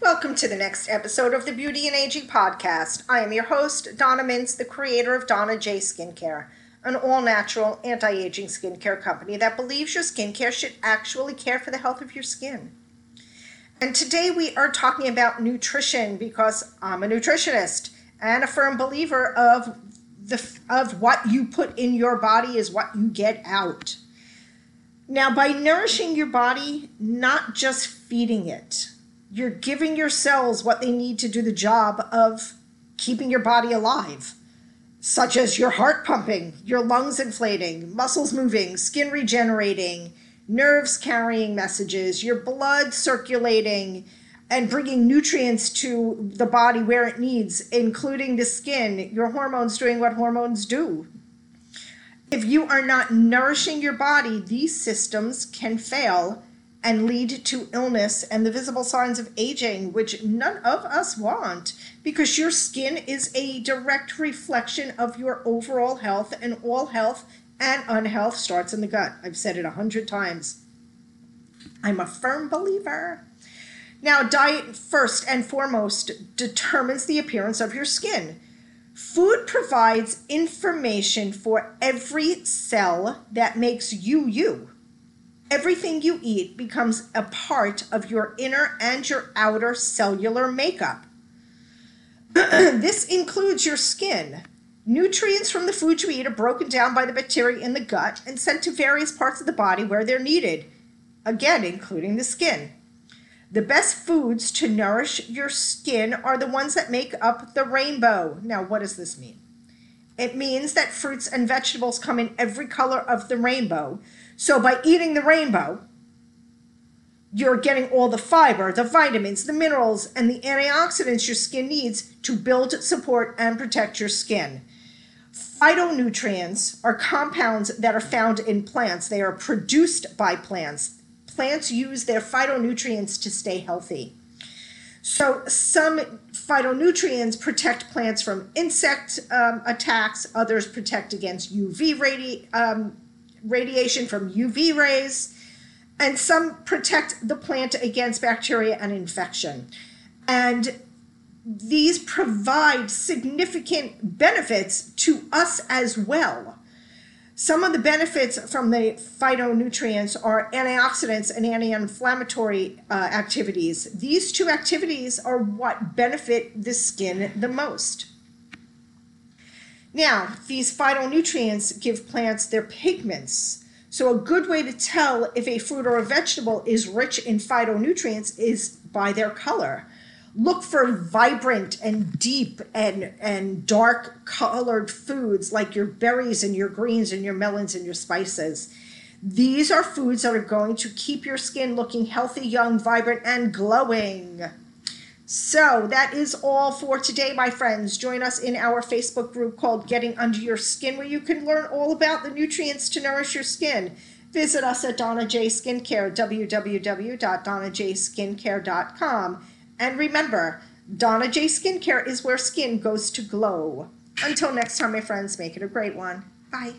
Welcome to the next episode of the Beauty and Aging Podcast. I am your host, Donna Mintz, the creator of Donna J Skincare, an all natural anti aging skincare company that believes your skincare should actually care for the health of your skin. And today we are talking about nutrition because I'm a nutritionist and a firm believer of the of what you put in your body is what you get out. Now, by nourishing your body, not just feeding it, you're giving your cells what they need to do the job of keeping your body alive, such as your heart pumping, your lungs inflating, muscles moving, skin regenerating, nerves carrying messages, your blood circulating and bringing nutrients to the body where it needs, including the skin, your hormones doing what hormones do, if you are not nourishing your body, these systems can fail and lead to illness and the visible signs of aging, which none of us want because your skin is a direct reflection of your overall health, and all health and unhealth starts in the gut. I've said it a hundred times. I'm a firm believer. Now, diet first and foremost determines the appearance of your skin. Food provides information for every cell that makes you you. Everything you eat becomes a part of your inner and your outer cellular makeup. this includes your skin. Nutrients from the food you eat are broken down by the bacteria in the gut and sent to various parts of the body where they're needed, again, including the skin. The best foods to nourish your skin are the ones that make up the rainbow. Now, what does this mean? It means that fruits and vegetables come in every color of the rainbow. So, by eating the rainbow, you're getting all the fiber, the vitamins, the minerals, and the antioxidants your skin needs to build, support, and protect your skin. Phytonutrients are compounds that are found in plants. They are produced by plants plants use their phytonutrients to stay healthy. So, some phytonutrients protect plants from insect um, attacks, others protect against UV radi- um, radiation from UV rays, and some protect the plant against bacteria and infection. And these provide significant benefits to us as well. Some of the benefits from the phytonutrients are antioxidants and anti inflammatory uh, activities. These two activities are what benefit the skin the most. Now, these phytonutrients give plants their pigments. So, a good way to tell if a fruit or a vegetable is rich in phytonutrients is by their color look for vibrant and deep and and dark colored foods like your berries and your greens and your melons and your spices. These are foods that are going to keep your skin looking healthy young vibrant and glowing. So that is all for today my friends. Join us in our facebook group called getting under your skin where you can learn all about the nutrients to nourish your skin. Visit us at donna j skincare www.donnajskincare.com and remember, Donna J Skincare is where skin goes to glow. Until next time, my friends, make it a great one. Bye.